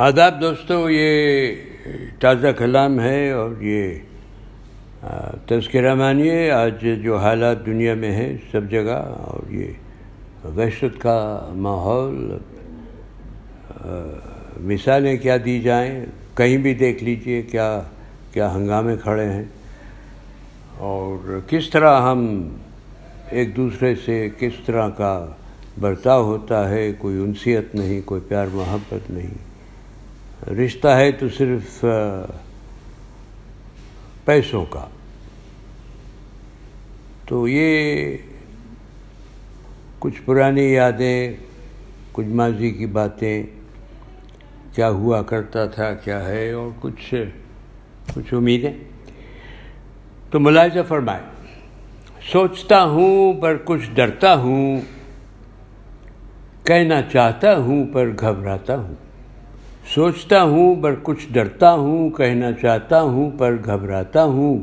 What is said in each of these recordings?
آداب دوستو، یہ تازہ کلام ہے اور یہ تذکرہ مانیے۔ آج جو حالات دنیا میں ہیں سب جگہ، اور یہ وحشت کا ماحول مثالیں کیا دی جائیں؟ کہیں بھی دیکھ لیجیے کیا کیا ہنگامے کھڑے ہیں۔ اور کس طرح ہم ایک دوسرے سے کس طرح کا برتاؤ ہوتا ہے، کوئی انسیت نہیں، کوئی پیار محبت نہیں۔ رشتہ ہے تو صرف پیسوں کا۔ تو یہ کچھ پرانی یادیں، کچھ ماضی کی باتیں، کیا ہوا کرتا تھا، کیا ہے، اور کچھ کچھ امیدیں۔ تو ملاحظہ فرمائے سوچتا ہوں پر کچھ ڈرتا ہوں، کہنا چاہتا ہوں پر گھبراتا ہوں۔ سوچتا ہوں پر کچھ ڈرتا ہوں، کہنا چاہتا ہوں پر گھبراتا ہوں۔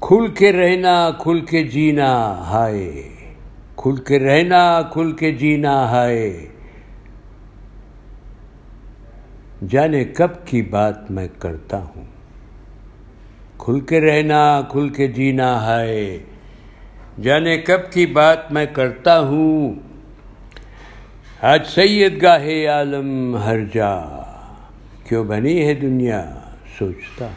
کھل کے رہنا، کھل کے جینا ہائے۔ کھل کے رہنا، کھل کے جینا ہائے۔ جانے کب کی بات میں کرتا ہوں۔ کھل کے رہنا، کھل کے جینا ہے جانے کب کی بات میں کرتا ہوں۔ آج سید گاہ عالم ہر جا، کیوں بنی ہے دنیا سوچتا؟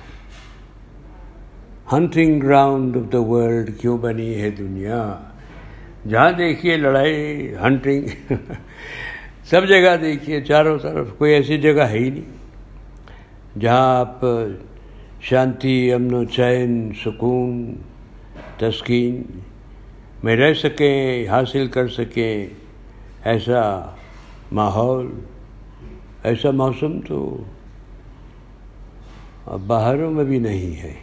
Hunting ground of the world کیوں بنی ہے دنیا؟ جہاں دیکھیے لڑائی ہنٹنگ سب جگہ دیکھیے، چاروں طرف کوئی ایسی جگہ ہے ہی نہیں۔ جہاں آپ شانتی، امن و چین، سکون، تسکین میں رہ سکیں، حاصل کر سکیں۔ ایسا ماحول، ایسا موسم تو باہروں میں بھی نہیں ہے۔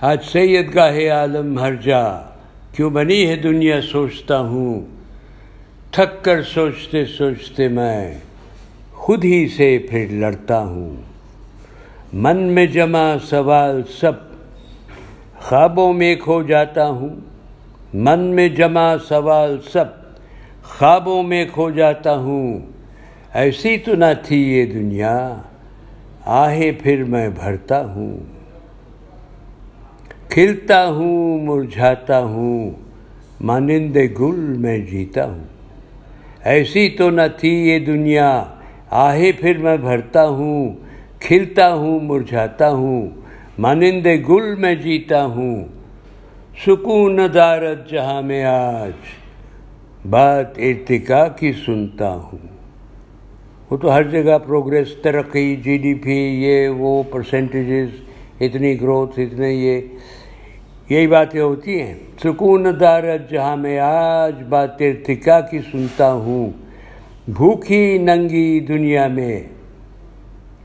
آج سید گاہ عالم ہر جا کیوں بنی ہے دنیا سوچتا ہوں۔ تھک کر سوچتے سوچتے میں خود ہی سے پھر لڑتا ہوں۔ من میں جمع سوال سب، خوابوں میں کھو جاتا ہوں۔ من میں جمع سوال سب خوابوں میں کھو جاتا ہوں۔ ایسی تو نہ تھی یہ دنیا، آہے پھر میں بھرتا ہوں۔ کھلتا ہوں، مرجھاتا ہوں، مانند گل میں جیتا ہوں۔ ایسی تو نہ تھی یہ دنیا، آہے پھر میں بھرتا ہوں۔ کھلتا ہوں، مرجھاتا ہوں، مانند گل میں جیتا ہوں۔ سکون دارت جہاں میں آج۔ بات ارتقا کی سنتا ہوں۔ وہ تو ہر جگہ پروگریس ترقی جی ڈی پی، یہ وہ پرسنٹیجز اتنی گروتھ، اتنے یہ، یہی باتیں ہوتی ہیں۔ سکون دارت جہاں میں آج بات ارتقا کی سنتا ہوں۔ بھوکھی ننگی دنیا میں،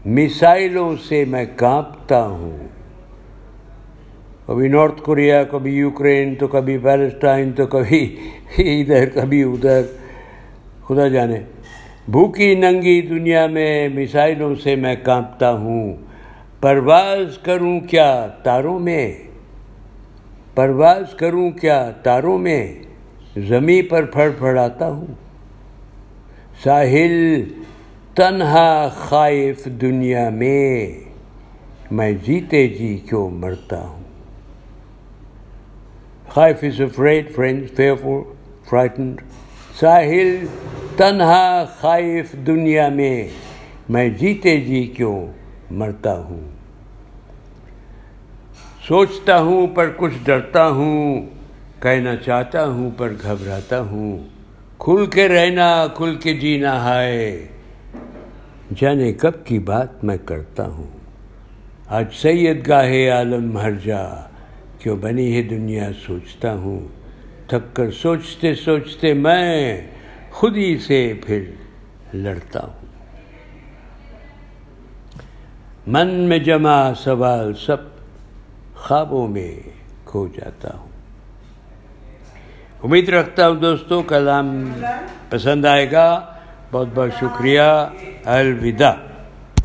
میسائلوں سے میں کانپتا ہوں۔ کبھی نارتھ کوریا، کبھی یوکرین، تو کبھی پیلسٹائن، تو کبھی ادھر کبھی ادھر، خدا جانے۔ بھوکی ننگی دنیا میں میسائلوں سے میں کانپتا ہوں۔ پرواز کروں کیا تاروں میں؟ پرواز کروں کیا تاروں میں؟ زمیں پر پھڑ پھڑاتا ہوں۔ ساحل تنہا خائف دنیا میں میں جیتے جی کیوں مرتا ہوں؟ خائف is afraid friend fearful frightened ساحل تنہا خائف دنیا میں میں جیتے جی کیوں مرتا ہوں سوچتا ہوں پر کچھ ڈرتا ہوں کہنا چاہتا ہوں پر گھبراتا ہوں کھل کے رہنا کھل کے جینا ہے جانے کب کی بات میں کرتا ہوں آج سید گاہ عالم ہر جا کیوں بنی ہے دنیا؟ سوچتا ہوں۔ تھک کر سوچتے سوچتے میں خود ہی سے پھر لڑتا ہوں۔ من میں جمع سوال سب خوابوں میں کھو جاتا ہوں۔ امید رکھتا ہوں دوستوں کلام پسند آئے گا۔ بہت بہت شکریہ۔ الوداع۔